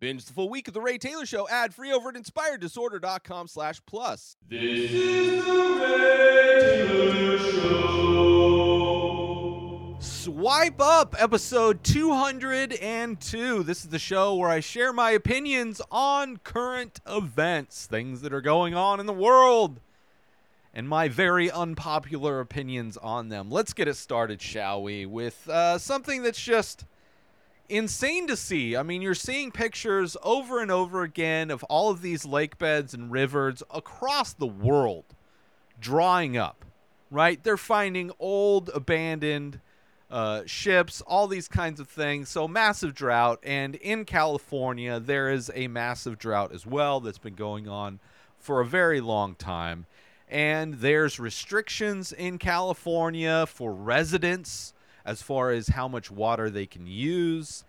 Binge the full week of The Ray Taylor Show ad free over at inspireddisorder.com slash plus. This is the Ray Taylor Show. Swipe Up, episode 202. This is the show where I share my opinions on current events, things that are going on in the world, and my very unpopular opinions on them. Let's get it started, shall we, with uh, something that's just insane to see. I mean, you're seeing pictures over and over again of all of these lake beds and rivers across the world drying up, right? They're finding old, abandoned uh, ships, all these kinds of things. So, massive drought. And in California, there is a massive drought as well that's been going on for a very long time. And there's restrictions in California for residents as far as how much water they can use.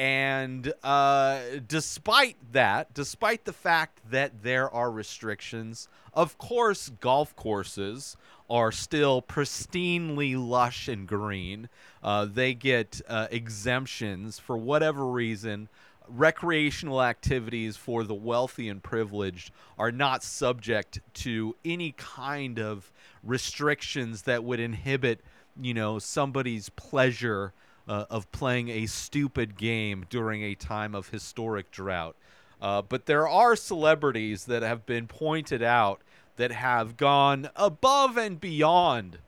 And uh, despite that, despite the fact that there are restrictions, of course, golf courses are still pristinely lush and green. Uh, they get uh, exemptions for whatever reason. Recreational activities for the wealthy and privileged are not subject to any kind of restrictions that would inhibit you know somebody's pleasure uh, of playing a stupid game during a time of historic drought. Uh, but there are celebrities that have been pointed out that have gone above and beyond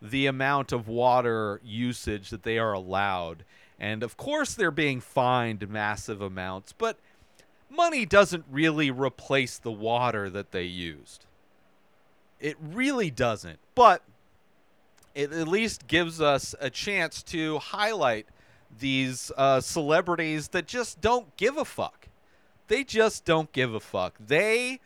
the amount of water usage that they are allowed. And of course, they're being fined massive amounts, but money doesn't really replace the water that they used. It really doesn't. But it at least gives us a chance to highlight these uh, celebrities that just don't give a fuck. They just don't give a fuck. They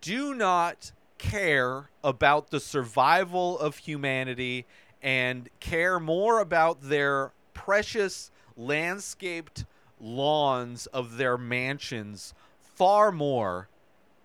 do not care about the survival of humanity and care more about their precious landscaped lawns of their mansions far more.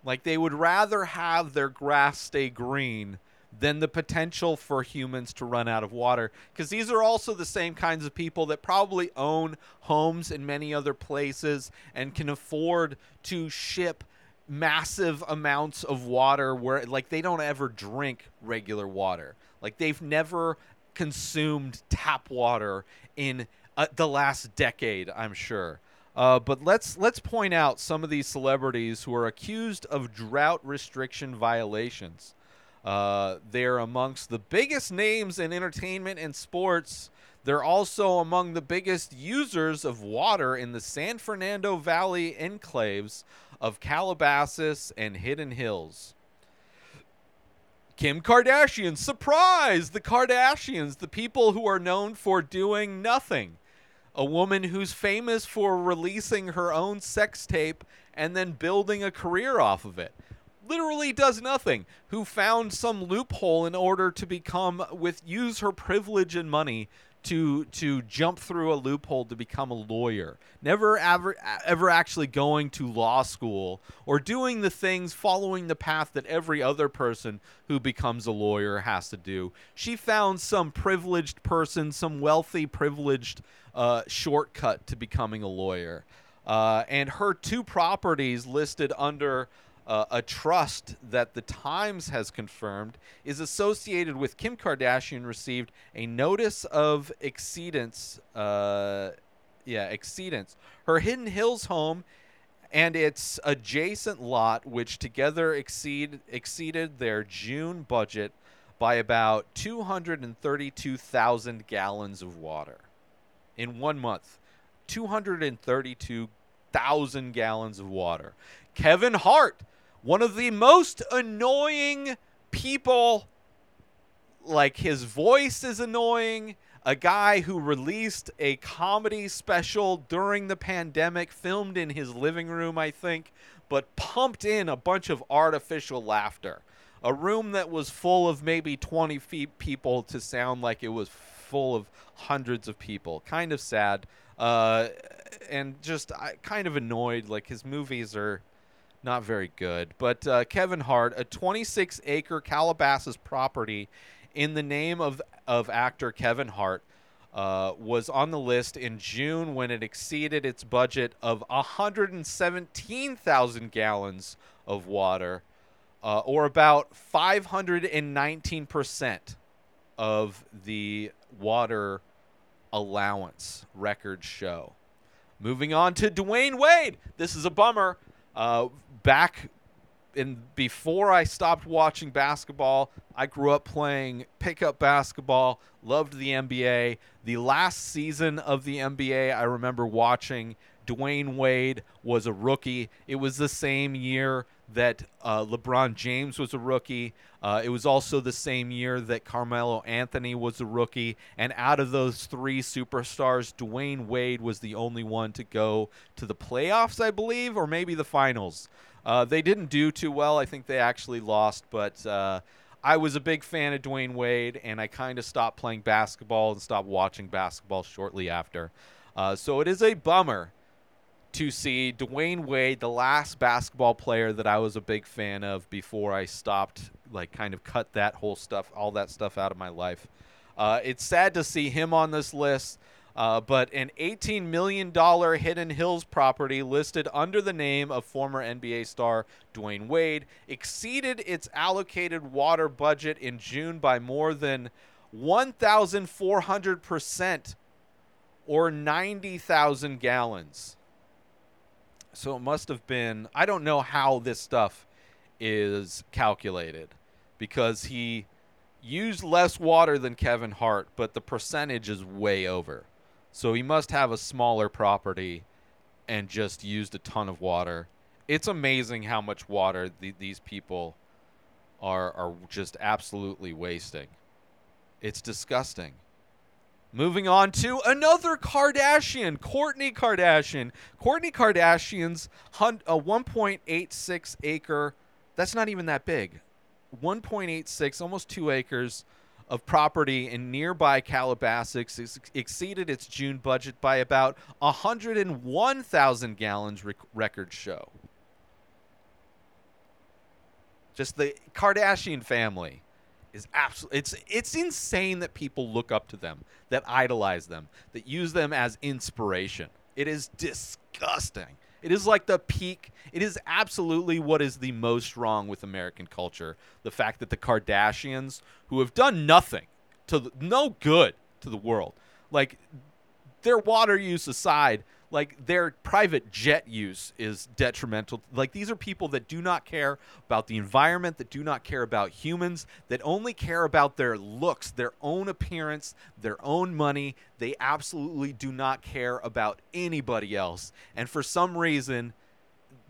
Like they would rather have their grass stay green than the potential for humans to run out of water. Because these are also the same kinds of people that probably own homes in many other places and can afford to ship massive amounts of water where like they don't ever drink regular water. Like they've never consumed tap water in uh, the last decade i'm sure. Uh, but let's let's point out some of these celebrities who are accused of drought restriction violations uh, they're amongst the biggest names in entertainment and sports. They're also among the biggest users of water in the San Fernando Valley enclaves of Calabasas and Hidden Hills. Kim Kardashian, surprise! The Kardashians, the people who are known for doing nothing. A woman who's famous for releasing her own sex tape and then building a career off of it literally does nothing, who found some loophole in order to become with use her privilege and money to to jump through a loophole to become a lawyer. Never ever ever actually going to law school or doing the things following the path that every other person who becomes a lawyer has to do. She found some privileged person, some wealthy privileged uh, shortcut to becoming a lawyer. Uh, and her two properties listed under uh, a trust that the Times has confirmed is associated with Kim Kardashian received a notice of exceedance. Uh, yeah, exceedance. Her Hidden Hills home and its adjacent lot, which together exceed exceeded their June budget by about 232,000 gallons of water in one month. 232,000 gallons of water. Kevin Hart one of the most annoying people. Like his voice is annoying. A guy who released a comedy special during the pandemic, filmed in his living room, I think, but pumped in a bunch of artificial laughter. A room that was full of maybe 20 feet people to sound like it was full of hundreds of people. Kind of sad. Uh, and just I, kind of annoyed. Like his movies are not very good. But uh, Kevin Hart, a 26 acre Calabasas property in the name of, of actor Kevin Hart, uh, was on the list in June when it exceeded its budget of 117,000 gallons of water, uh, or about 519% of the water allowance records show. Moving on to Dwyane Wade. This is a bummer. Uh, back in before I stopped watching basketball, I grew up playing pickup basketball, loved the NBA. The last season of the NBA, I remember watching Dwyane Wade was a rookie. It was the same year that uh, LeBron James was a rookie. Uh, it was also the same year that Carmelo Anthony was a rookie. And out of those three superstars, Dwyane Wade was the only one to go to the playoffs, I believe, or maybe the finals. Uh, they didn't do too well. I think they actually lost, but uh, I was a big fan of Dwyane Wade, and I kind of stopped playing basketball and stopped watching basketball shortly after. Uh, so it is a bummer to see Dwyane Wade, the last basketball player that I was a big fan of before I stopped, like, kind of cut that whole stuff, all that stuff out of my life. Uh, it's sad to see him on this list. Uh, but an $18 million Hidden Hills property listed under the name of former NBA star Dwyane Wade exceeded its allocated water budget in June by more than 1,400% or 90,000 gallons. So it must have been, I don't know how this stuff is calculated because he used less water than Kevin Hart, but the percentage is way over. So he must have a smaller property and just used a ton of water. It's amazing how much water the, these people are are just absolutely wasting. It's disgusting. Moving on to another Kardashian, Kourtney Kardashian. Kourtney Kardashian's hun- a 1.86 acre, that's not even that big. 1.86, almost 2 acres of property in nearby Calabasas ex- exceeded its June budget by about 101,000 gallons, rec- records show. Just the Kardashian family is absolutely it's it's insane that people look up to them, that idolize them, that use them as inspiration. It is disgusting. It is like the peak. It is absolutely what is the most wrong with American culture. The fact that the Kardashians, who have done nothing to the, no good to the world, like their water use aside, like their private jet use is detrimental. Like these are people that do not care about the environment, that do not care about humans, that only care about their looks, their own appearance, their own money. They absolutely do not care about anybody else. And for some reason,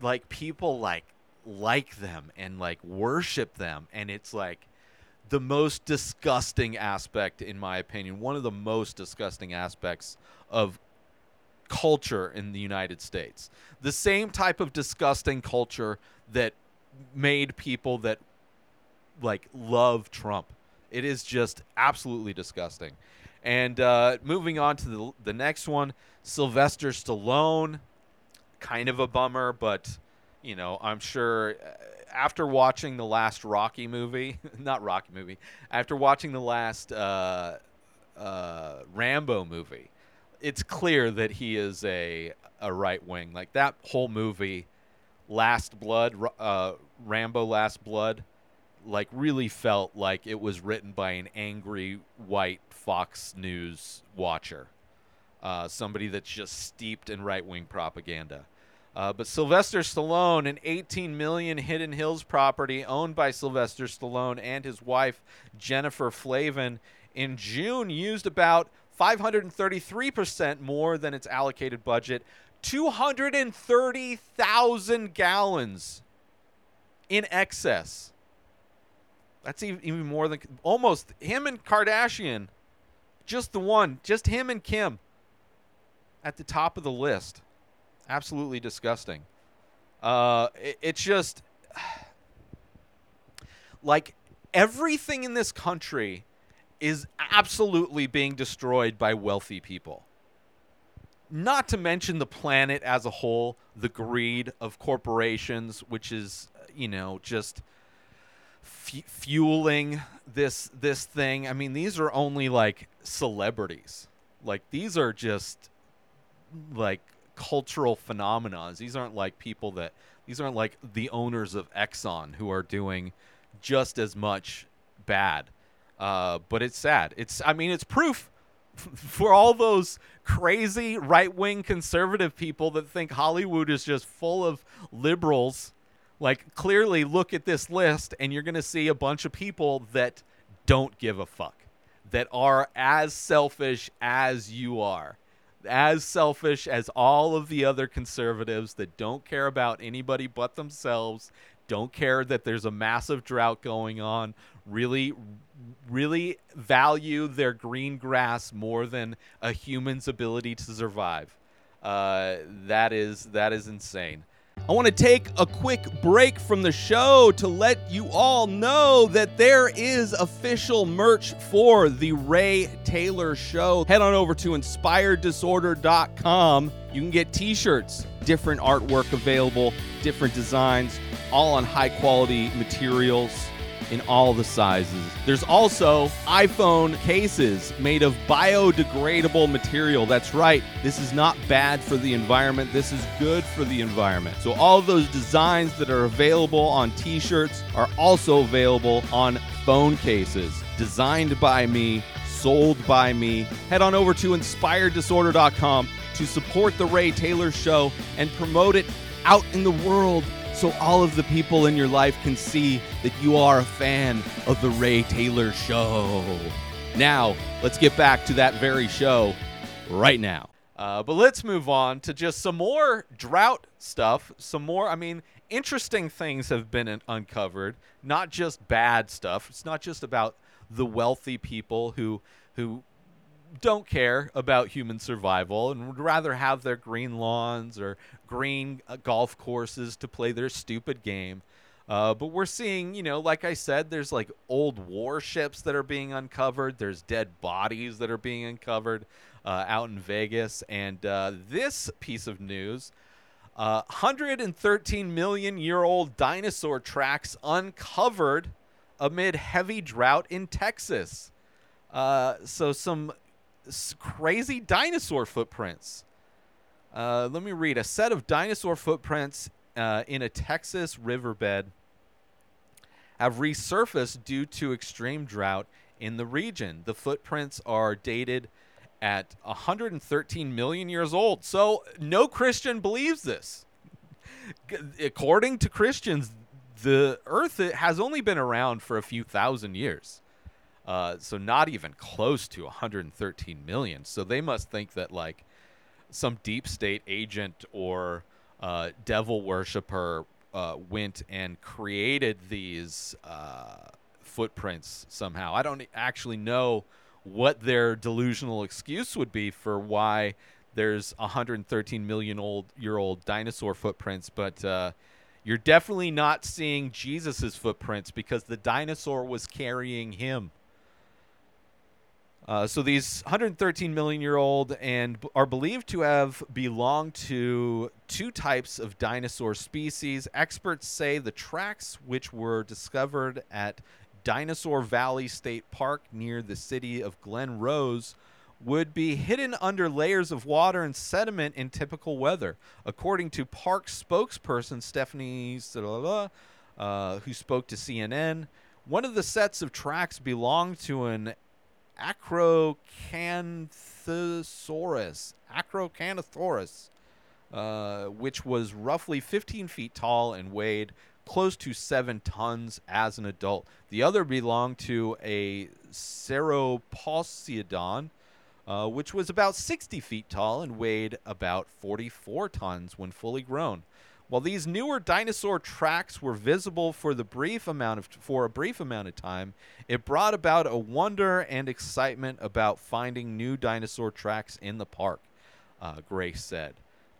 like people like like them and like worship them and it's like the most disgusting aspect in my opinion one of the most disgusting aspects of culture in the United States. The same type of disgusting culture that made people that like love Trump. It is just absolutely disgusting. And uh, moving on to the, the next one, Sylvester Stallone, kind of a bummer, but you know, I'm sure uh, after watching the last Rocky movie, not Rocky movie, after watching the last uh, uh, Rambo movie, it's clear that he is a a right wing. Like that whole movie, Last Blood, uh, Rambo Last Blood, like really felt like it was written by an angry white Fox News watcher, uh, somebody that's just steeped in right wing propaganda. Uh, but Sylvester Stallone, an 18 million Hidden Hills property owned by Sylvester Stallone and his wife Jennifer Flavin, in June used about 533% more than its allocated budget, 230,000 gallons in excess. That's even more than almost him and Kardashian, just the one, just him and Kim at the top of the list. Absolutely disgusting. Uh, it, it's just like everything in this country is absolutely being destroyed by wealthy people. Not to mention the planet as a whole, the greed of corporations, which is, you know, just f- fueling this this thing. I mean, these are only like celebrities. Like these are just like cultural phenomenons. These aren't like people that these aren't like the owners of Exxon who are doing just as much bad. Uh, but it's sad. It's I mean it's proof for all those crazy right-wing conservative people that think Hollywood is just full of liberals. Like clearly look at this list and you're going to see a bunch of people that don't give a fuck. That are as selfish as you are as selfish as all of the other conservatives that don't care about anybody but themselves, don't care that there's a massive drought going on, really really value their green grass more than a human's ability to survive. Uh, that is that is insane. I want to take a quick break from the show to let you all know that there is official merch for the Ray Taylor Show. Head on over to inspireddisorder.com. You can get t shirts, different artwork available, different designs, all on high quality materials in all the sizes. There's also iPhone cases made of biodegradable material. That's right, this is not bad for the environment, this is good for the environment. So, all those designs that are available on t shirts are also available on phone cases, designed by me. Sold by me. Head on over to inspireddisorder.com to support the Ray Taylor Show and promote it out in the world so all of the people in your life can see that you are a fan of the Ray Taylor Show. Now, let's get back to that very show right now. Uh, but let's move on to just some more drought stuff. Some more, I mean, interesting things have been un- uncovered, not just bad stuff. It's not just about the wealthy people who who don't care about human survival and would rather have their green lawns or green uh, golf courses to play their stupid game. Uh, but we're seeing, you know, like I said, there's like old warships that are being uncovered. There's dead bodies that are being uncovered uh, out in Vegas. And uh, this piece of news 113 million year old dinosaur tracks uncovered amid heavy drought in Texas. Uh, so some crazy dinosaur footprints. Uh, let me read a set of dinosaur footprints uh, in a Texas riverbed have resurfaced due to extreme drought in the region. The footprints are dated at 113 million years old. So no Christian believes this. According to Christians, the earth has only been around for a few thousand years. Uh, so not even close to 113 million. So they must think that like some deep state agent or uh, devil worshiper uh, went and created these uh, footprints somehow. I don't actually know what their delusional excuse would be for why there's 113 million old year old dinosaur footprints, but uh, you're definitely not seeing Jesus's footprints because the dinosaur was carrying him. Uh, so these 113 million year old and b- are believed to have belonged to two types of dinosaur species. Experts say the tracks, which were discovered at Dinosaur Valley State Park near the city of Glen Rose, would be hidden under layers of water and sediment in typical weather, according to park spokesperson Stephanie uh, who spoke to CNN. One of the sets of tracks belonged to an Acrocanthosaurus, Acrocanthosaurus, uh, which was roughly 15 feet tall and weighed close to seven tons as an adult. The other belonged to a Sauroposeidon, uh, which was about 60 feet tall and weighed about 44 tons when fully grown. While these newer dinosaur tracks were visible for the brief amount of for a brief amount of time, it brought about a wonder and excitement about finding new dinosaur tracks in the park. Uh, Grace said.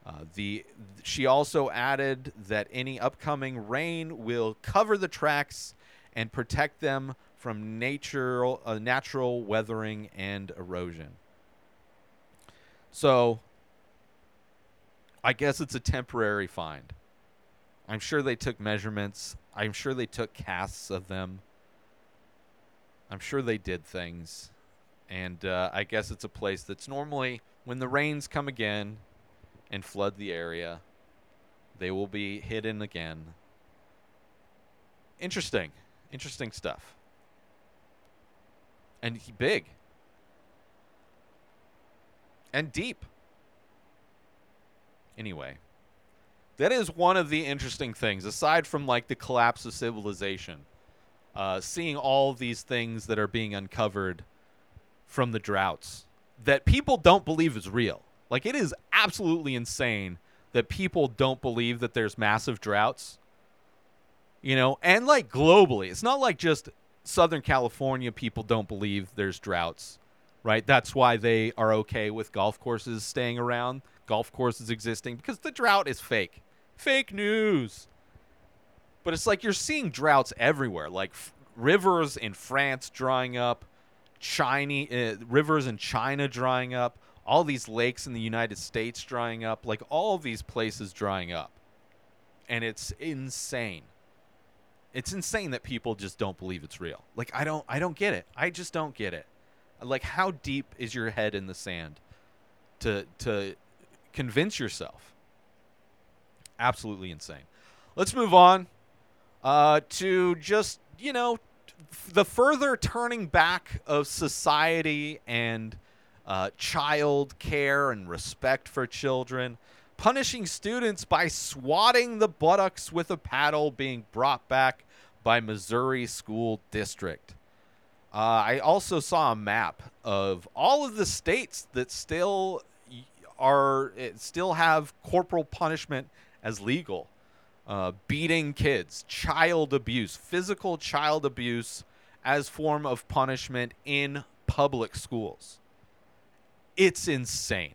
Uh, the she also added that any upcoming rain will cover the tracks and protect them from natural uh, natural weathering and erosion. So, I guess it's a temporary find. I'm sure they took measurements. I'm sure they took casts of them. I'm sure they did things. And uh, I guess it's a place that's normally, when the rains come again and flood the area, they will be hidden again. Interesting. Interesting stuff. And big. And deep. Anyway, that is one of the interesting things, aside from like the collapse of civilization. Uh, seeing all these things that are being uncovered from the droughts that people don't believe is real. Like it is absolutely insane that people don't believe that there's massive droughts. You know, and like globally, it's not like just Southern California people don't believe there's droughts, right? That's why they are okay with golf courses staying around, golf courses existing because the drought is fake. Fake news. But it's like you're seeing droughts everywhere, like f- rivers in France drying up, Chinese uh, rivers in China drying up, all these lakes in the United States drying up, like all these places drying up. And it's insane. It's insane that people just don't believe it's real. Like I don't I don't get it. I just don't get it. Like how deep is your head in the sand to to convince yourself? Absolutely insane. Let's move on uh, to just you know the further turning back of society and uh, child care and respect for children, punishing students by swatting the buttocks with a paddle being brought back by Missouri School District. Uh, I also saw a map of all of the states that still are eh, still have corporal punishment as legal uh, beating kids, child abuse, physical child abuse as form of punishment in public schools. It's insane.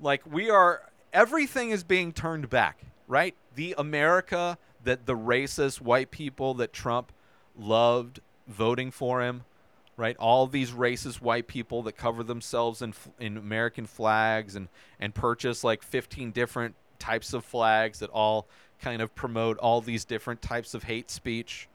Like we are everything is being turned back, right? The America that the racist white people that Trump loved voting for him, right? All these racist white people that cover themselves in in American flags and and purchase like 15 different types of flags that all kind of promote all these different types of hate speech.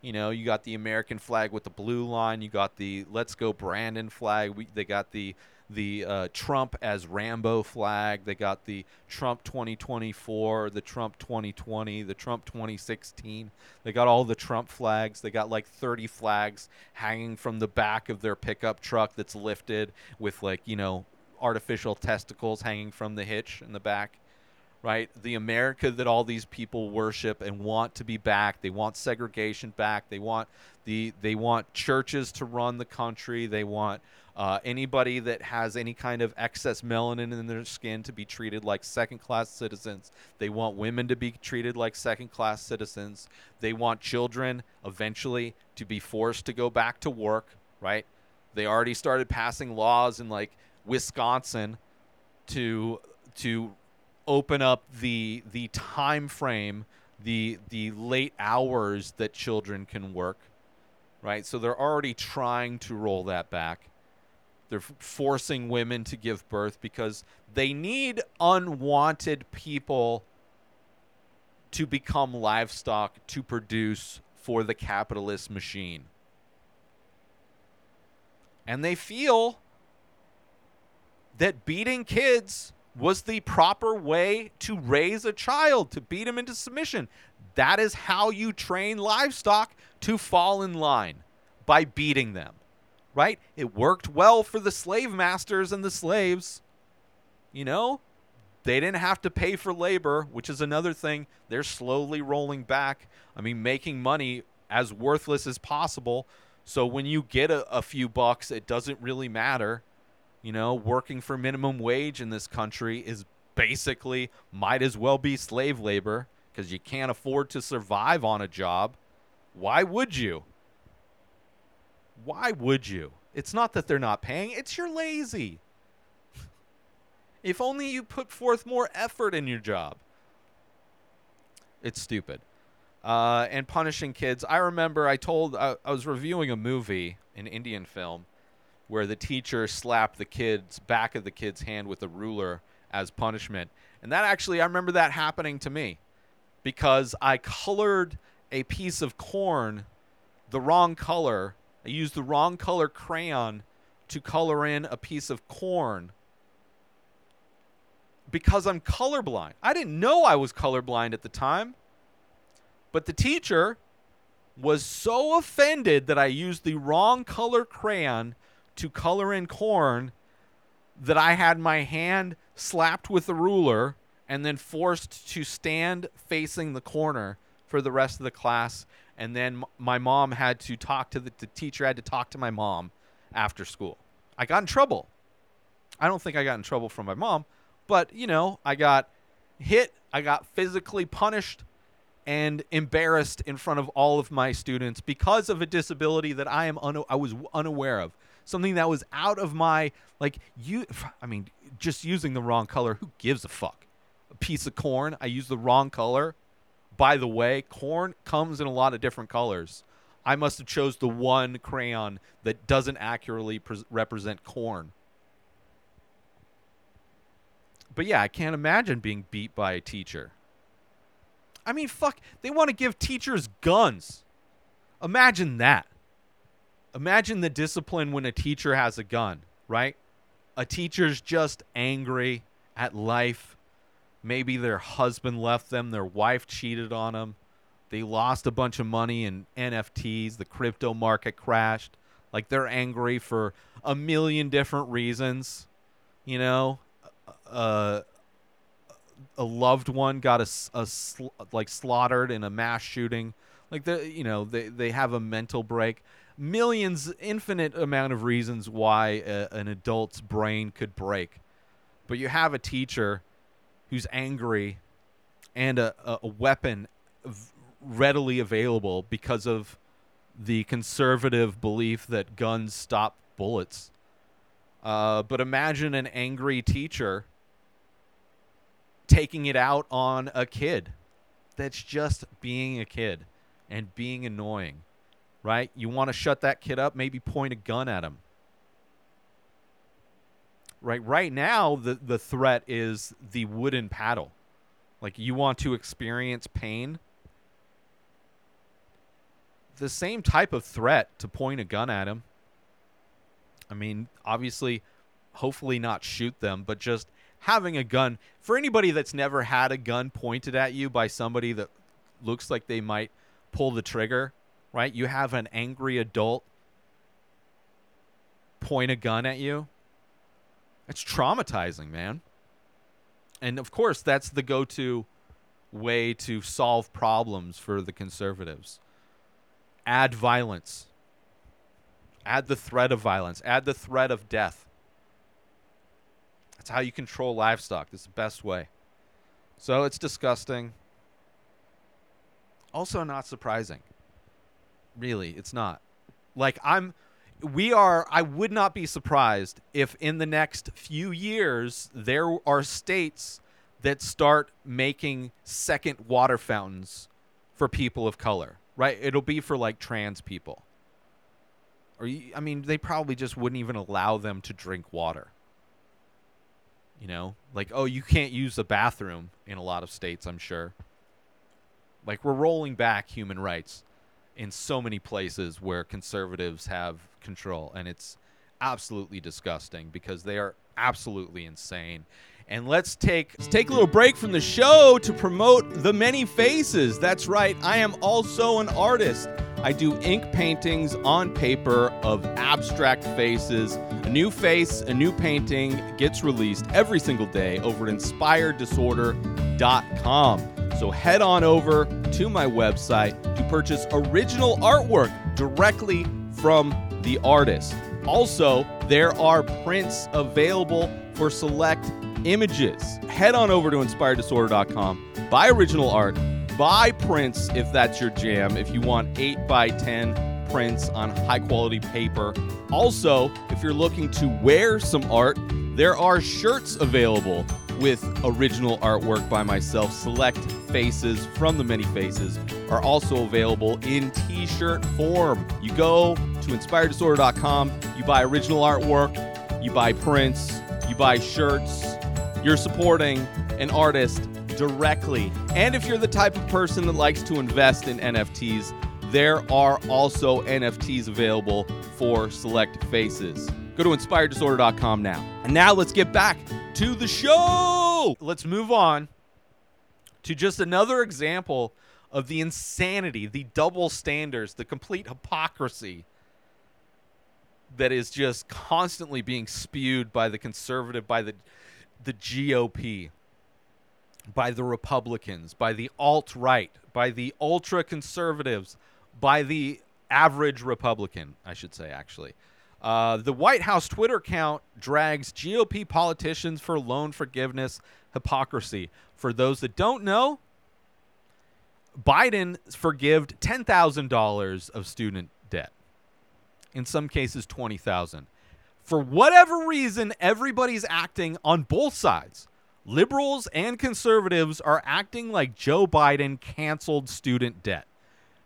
You know, you got the American flag with the blue line. You got the "Let's Go Brandon" flag. We, they got the the uh, Trump as Rambo flag. They got the Trump 2024, the Trump 2020, the Trump 2016. They got all the Trump flags. They got like 30 flags hanging from the back of their pickup truck that's lifted with like you know artificial testicles hanging from the hitch in the back right? The America that all these people worship and want to be back. They want segregation back. They want the they want churches to run the country. They want uh, anybody that has any kind of excess melanin in their skin to be treated like second class citizens. They want women to be treated like second class citizens. They want children eventually to be forced to go back to work, right? They already started passing laws in like Wisconsin to to open up the the time frame the the late hours that children can work right? So they're already trying to roll that back. They're f- forcing women to give birth because they need unwanted people to become livestock to produce for the capitalist machine. And they feel that beating kids was the proper way to raise a child, to beat him into submission. That is how you train livestock to fall in line by beating them, right? It worked well for the slave masters and the slaves. You know, they didn't have to pay for labor, which is another thing they're slowly rolling back. I mean, making money as worthless as possible. So when you get a, a few bucks, it doesn't really matter. You know, working for minimum wage in this country is basically might as well be slave labor because you can't afford to survive on a job. Why would you? Why would you? It's not that they're not paying, it's you're lazy. if only you put forth more effort in your job. It's stupid. Uh, and punishing kids. I remember I told, I, I was reviewing a movie, an Indian film, where the teacher slapped the kid's back of the kid's hand with a ruler as punishment. And that actually, I remember that happening to me because I colored a piece of corn the wrong color. I used the wrong color crayon to color in a piece of corn because I'm colorblind. I didn't know I was colorblind at the time. But the teacher was so offended that I used the wrong color crayon to color in corn that I had my hand slapped with a ruler and then forced to stand facing the corner for the rest of the class. And then my mom had to talk to the, the teacher, had to talk to my mom after school. I got in trouble. I don't think I got in trouble from my mom, but you know, I got hit, I got physically punished and embarrassed in front of all of my students because of a disability that I am un- I was unaware of. Something that was out of my like you I mean just using the wrong color, who gives a fuck? A piece of corn, I used the wrong color. By the way, corn comes in a lot of different colors. I must have chose the one crayon that doesn't accurately pres represent corn. But yeah, I can't imagine being beat by a teacher. I mean, fuck, they want to give teachers guns. Imagine that. Imagine the discipline when a teacher has a gun, right? A teacher's just angry at life. Maybe their husband left them, their wife cheated on them. They lost a bunch of money in NFTs, the crypto market crashed. Like they're angry for a million different reasons, you know? Uh a loved one got a, a sl- like slaughtered in a mass shooting like the you know they they have a mental break millions infinite amount of reasons why a, an adult's brain could break. But you have a teacher who's angry and a, a, a weapon readily available because of the conservative belief that guns stop bullets. Uh, but imagine an angry teacher taking it out on a kid that's just being a kid and being annoying, right? You want to shut that kid up, maybe point a gun at him. Right right now the the threat is the wooden paddle. Like you want to experience pain, the same type of threat to point a gun at him. I mean, obviously hopefully not shoot them, but just having a gun for anybody that's never had a gun pointed at you by somebody that looks like they might pull the trigger, right? You have an angry adult point a gun at you. It's traumatizing, man. And of course, that's the go to way to solve problems for the conservatives. Add violence. Add the threat of violence. Add the threat of death. That's how you control livestock. That's the best way. So it's disgusting. Also, not surprising. Really, it's not. Like, I'm. We are. I would not be surprised if in the next few years there are states that start making second water fountains for people of color, right? It'll be for like trans people. Or, I mean, they probably just wouldn't even allow them to drink water. You know, like, oh, you can't use the bathroom in a lot of states, I'm sure. Like, we're rolling back human rights in so many places where conservatives have control, and it's absolutely disgusting because they are absolutely insane. And let's take let's take a little break from the show to promote the many faces. That's right, I am also an artist. I do ink paintings on paper of abstract faces. A new face, a new painting gets released every single day over at inspireddisorder.com. So head on over to my website to purchase original artwork directly from the artist. Also, there are prints available for select images. Head on over to inspireddisorder.com, buy original art, buy prints if that's your jam, if you want 8 by 10 prints on high quality paper. Also, if you're looking to wear some art, there are shirts available with original artwork by myself. Select faces from the many faces are also available in t shirt form. You go to inspireddisorder.com, you buy original artwork, you buy prints, you buy shirts. You're supporting an artist directly. And if you're the type of person that likes to invest in NFTs, there are also NFTs available for select faces. Go to inspireddisorder.com now. And now let's get back to the show. Let's move on to just another example of the insanity, the double standards, the complete hypocrisy that is just constantly being spewed by the conservative, by the the GOP, by the Republicans, by the alt right, by the ultra conservatives, by the average Republican, I should say, actually. Uh, the White House Twitter account drags GOP politicians for loan forgiveness hypocrisy. For those that don't know, Biden forgived $10,000 of student debt. In some cases 20,000. For whatever reason, everybody's acting on both sides. Liberals and conservatives are acting like Joe Biden canceled student debt.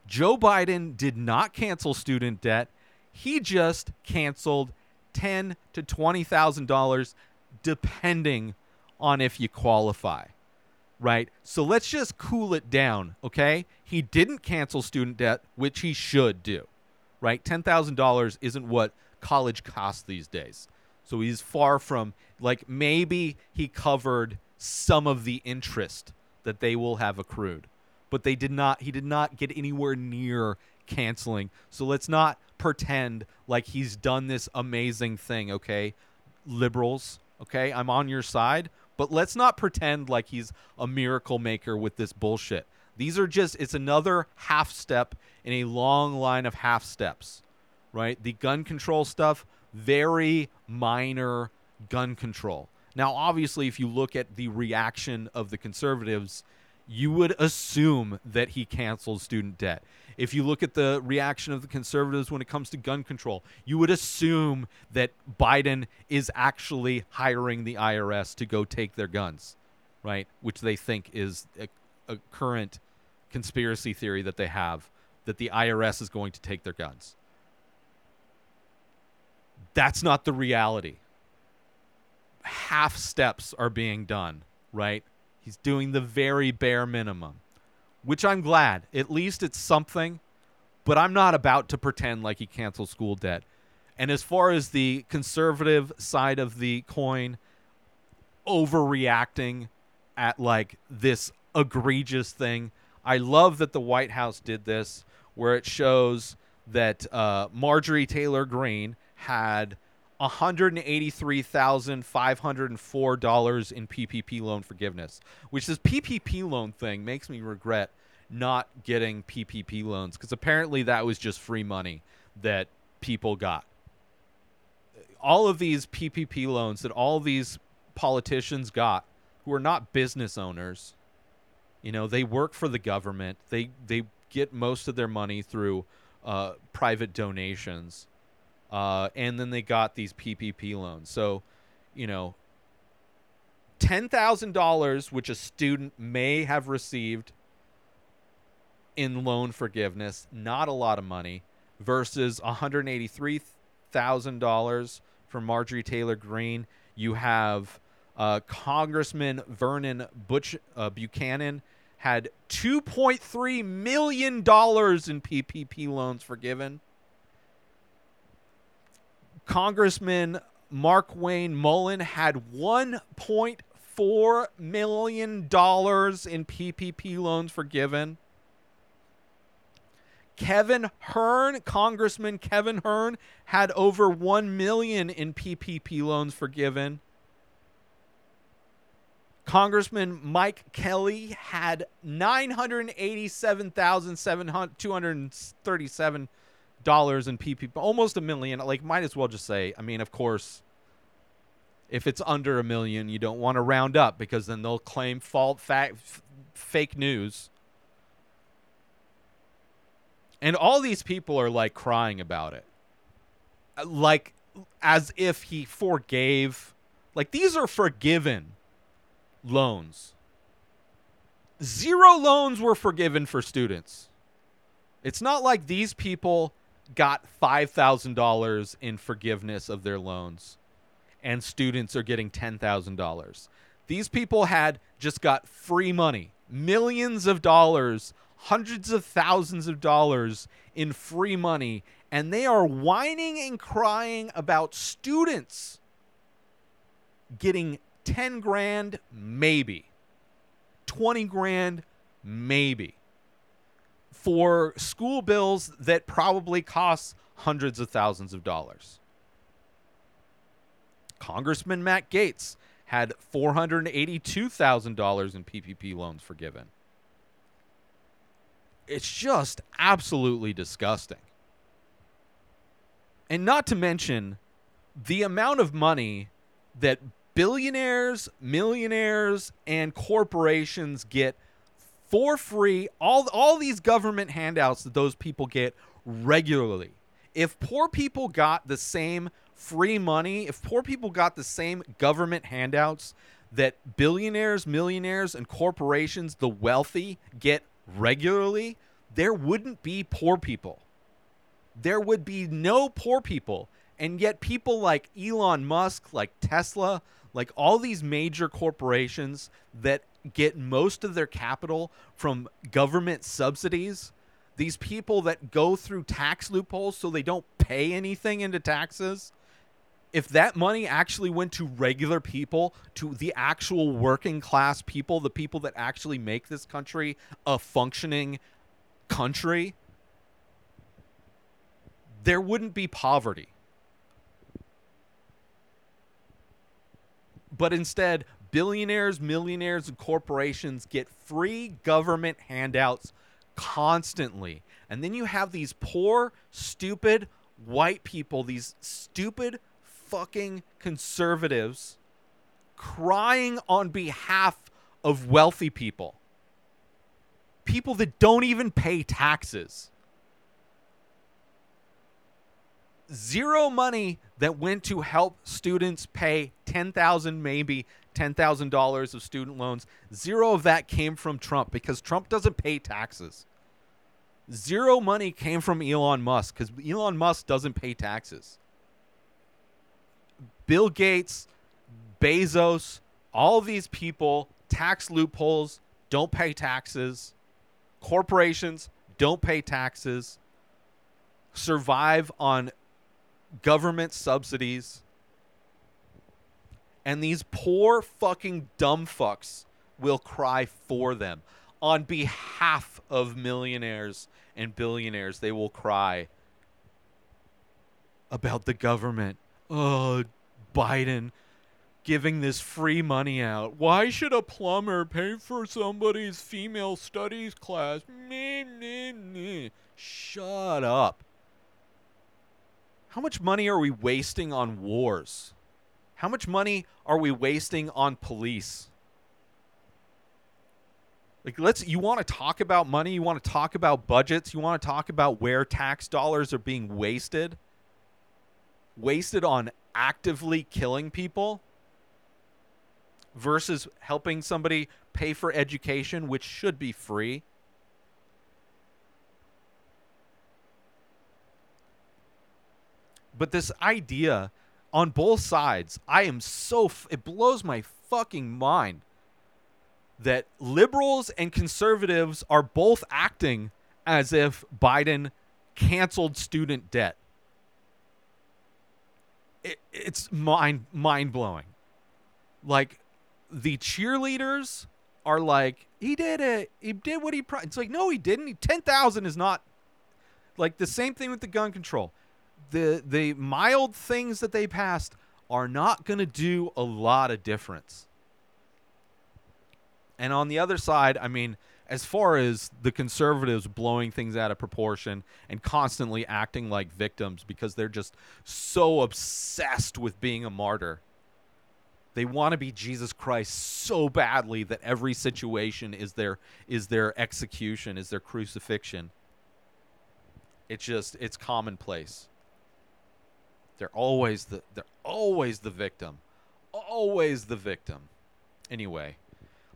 Joe Biden did not cancel student debt. He just canceled ten to twenty thousand dollars, depending on if you qualify. Right? So let's just cool it down, okay? He didn't cancel student debt, which he should do. Right? Ten thousand dollars isn't what college costs these days. So he's far from like maybe he covered some of the interest that they will have accrued. But they did not he did not get anywhere near canceling. So let's not pretend like he's done this amazing thing, okay? Liberals, okay? I'm on your side, but let's not pretend like he's a miracle maker with this bullshit. These are just it's another half step in a long line of half steps right? The gun control stuff, very minor gun control. Now, obviously, if you look at the reaction of the conservatives, you would assume that he canceled student debt. If you look at the reaction of the conservatives when it comes to gun control, you would assume that Biden is actually hiring the IRS to go take their guns, right? Which they think is a, a current conspiracy theory that they have that the IRS is going to take their guns. That's not the reality. Half steps are being done, right? He's doing the very bare minimum, which I'm glad. At least it's something, but I'm not about to pretend like he canceled school debt. And as far as the conservative side of the coin, overreacting at like this egregious thing, I love that the White House did this, where it shows that uh, Marjorie Taylor Greene had $183,504 in PPP loan forgiveness, which this PPP loan thing makes me regret not getting PPP loans because apparently that was just free money that people got. All of these PPP loans that all these politicians got who are not business owners, you know, they work for the government. They they get most of their money through uh, private donations uh, and then they got these PPP loans. So, you know, ten thousand dollars, which a student may have received in loan forgiveness, not a lot of money, versus one hundred eighty-three thousand dollars from Marjorie Taylor Greene. You have uh, Congressman Vernon Butch uh, Buchanan had two point three million dollars in PPP loans forgiven. Congressman Markwayne Mullin had $1.4 million in PPP loans forgiven. Kevin Hern, Congressman Kevin Hern, had over 1 million in PPP loans forgiven. Congressman Mike Kelly had 987,237 dollars in PPP, almost a million. Like, might as well just say. I mean, of course, if it's under a million, you don't want to round up because then they'll claim fault, fact, fake news. And all these people are like crying about it, uh, like as if he forgave. Like these are forgiven loans. Zero loans were forgiven for students. It's not like these people got $5,000 in forgiveness of their loans and students are getting $10,000. These people had just got free money, millions of dollars, hundreds of thousands of dollars in free money, and they are whining and crying about students getting 10 grand, maybe 20 grand, maybe for school bills that probably cost hundreds of thousands of dollars. Congressman Matt Gaetz had $482,000 in PPP loans forgiven. It's just absolutely disgusting. And not to mention the amount of money that billionaires, millionaires, and corporations get for free, all, all these government handouts that those people get regularly. If poor people got the same free money, if poor people got the same government handouts that billionaires, millionaires, and corporations, the wealthy, get regularly, there wouldn't be poor people. There would be no poor people. And yet, people like Elon Musk, like Tesla, like all these major corporations that get most of their capital from government subsidies, these people that go through tax loopholes so they don't pay anything into taxes, if that money actually went to regular people, to the actual working class people, the people that actually make this country a functioning country, there wouldn't be poverty. But instead, billionaires, millionaires, and corporations get free government handouts constantly. And then you have these poor, stupid white people, these stupid fucking conservatives crying on behalf of wealthy people. People that don't even pay taxes. Zero money that went to help students pay 10,000 maybe $10,000 of student loans. Zero of that came from Trump because Trump doesn't pay taxes. Zero money came from Elon Musk because Elon Musk doesn't pay taxes. Bill Gates, Bezos, all these people, tax loopholes, don't pay taxes. Corporations don't pay taxes. Survive on government subsidies. And these poor fucking dumb fucks will cry for them. On behalf of millionaires and billionaires, they will cry about the government. Oh, Biden giving this free money out. Why should a plumber pay for somebody's female studies class? Meh, meh, meh. Shut up. How much money are we wasting on wars? How much money are we wasting on police? Like let's you want to talk about money, you want to talk about budgets, you want to talk about where tax dollars are being wasted? Wasted on actively killing people versus helping somebody pay for education which should be free. But this idea on both sides, I am so it blows my fucking mind that liberals and conservatives are both acting as if Biden canceled student debt. It, it's mind mind blowing. Like the cheerleaders are like, he did it. He did what he. Pro-. It's like, no, he didn't. Ten thousand is not like the same thing with the gun control the the mild things that they passed are not going to do a lot of difference. And on the other side, I mean, as far as the conservatives blowing things out of proportion and constantly acting like victims because they're just so obsessed with being a martyr. They want to be Jesus Christ so badly that every situation is their is their execution, is their crucifixion. It's just it's commonplace. They're always the they're always the victim. Always the victim. Anyway,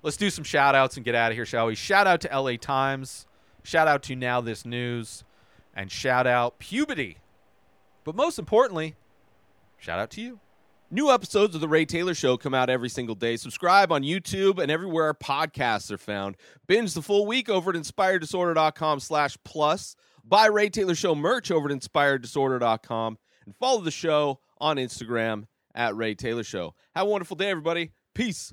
let's do some shout outs and get out of here, shall we? Shout out to LA Times. Shout out to Now This News. And shout out Pubity. But most importantly, shout out to you. New episodes of The Ray Taylor Show come out every single day. Subscribe on YouTube and everywhere our podcasts are found. Binge the full week over at inspireddisorder.com slash plus. Buy Ray Taylor Show merch over at inspireddisorder.com and follow the show on Instagram at Ray Taylor Show. Have a wonderful day, everybody. Peace